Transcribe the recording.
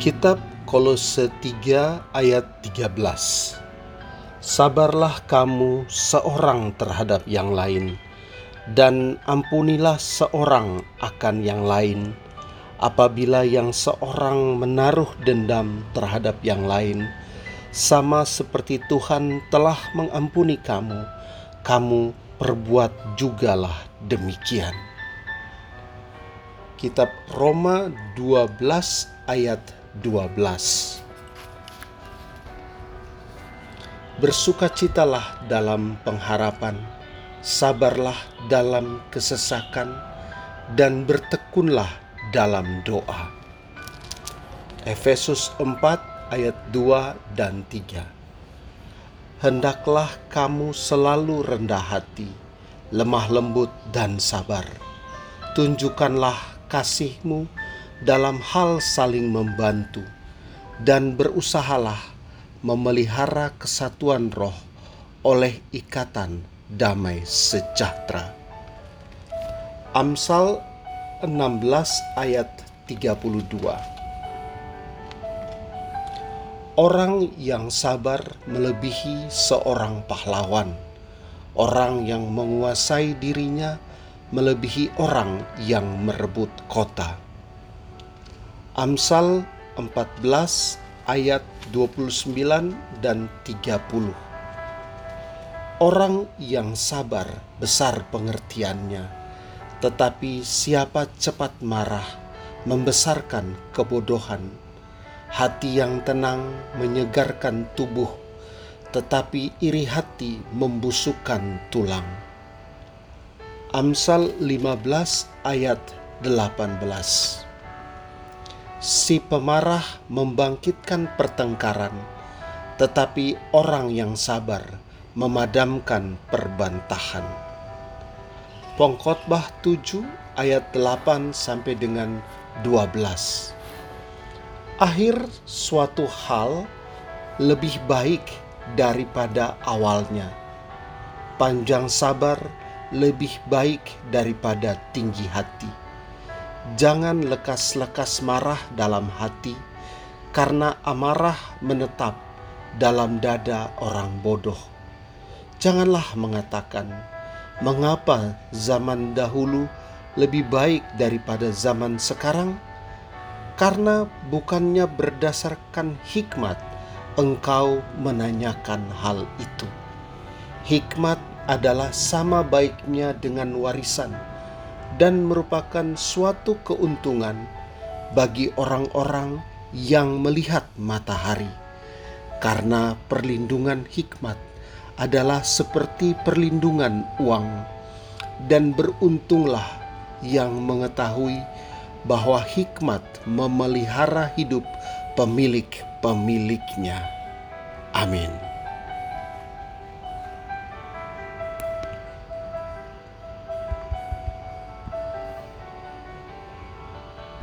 Kitab Kolose 3 ayat 13 Sabarlah kamu seorang terhadap yang lain dan ampunilah seorang akan yang lain. Apabila yang seorang menaruh dendam terhadap yang lain sama seperti Tuhan telah mengampuni kamu kamu perbuat jugalah demikian. Kitab Roma 12 ayat 12 Bersukacitalah dalam pengharapan, sabarlah dalam kesesakan, dan bertekunlah dalam doa. Efesus 4 ayat 2 dan 3 Hendaklah kamu selalu rendah hati, lemah lembut dan sabar. Tunjukkanlah kasihmu dalam hal saling membantu dan berusahalah memelihara kesatuan roh oleh ikatan damai sejahtera. Amsal 16 ayat 32 Orang yang sabar melebihi seorang pahlawan. Orang yang menguasai dirinya melebihi orang yang merebut kota. Amsal 14 ayat 29 dan 30. Orang yang sabar besar pengertiannya, tetapi siapa cepat marah membesarkan kebodohan. Hati yang tenang menyegarkan tubuh, tetapi iri hati membusukkan tulang. Amsal 15 ayat 18 si pemarah membangkitkan pertengkaran, tetapi orang yang sabar memadamkan perbantahan. Pengkhotbah 7 ayat 8 sampai dengan 12. Akhir suatu hal lebih baik daripada awalnya. Panjang sabar lebih baik daripada tinggi hati Jangan lekas-lekas marah dalam hati, karena amarah menetap dalam dada orang bodoh. Janganlah mengatakan, "Mengapa zaman dahulu lebih baik daripada zaman sekarang?" Karena bukannya berdasarkan hikmat engkau menanyakan hal itu. Hikmat adalah sama baiknya dengan warisan dan merupakan suatu keuntungan bagi orang-orang yang melihat matahari, karena perlindungan hikmat adalah seperti perlindungan uang, dan beruntunglah yang mengetahui bahwa hikmat memelihara hidup pemilik-pemiliknya. Amin.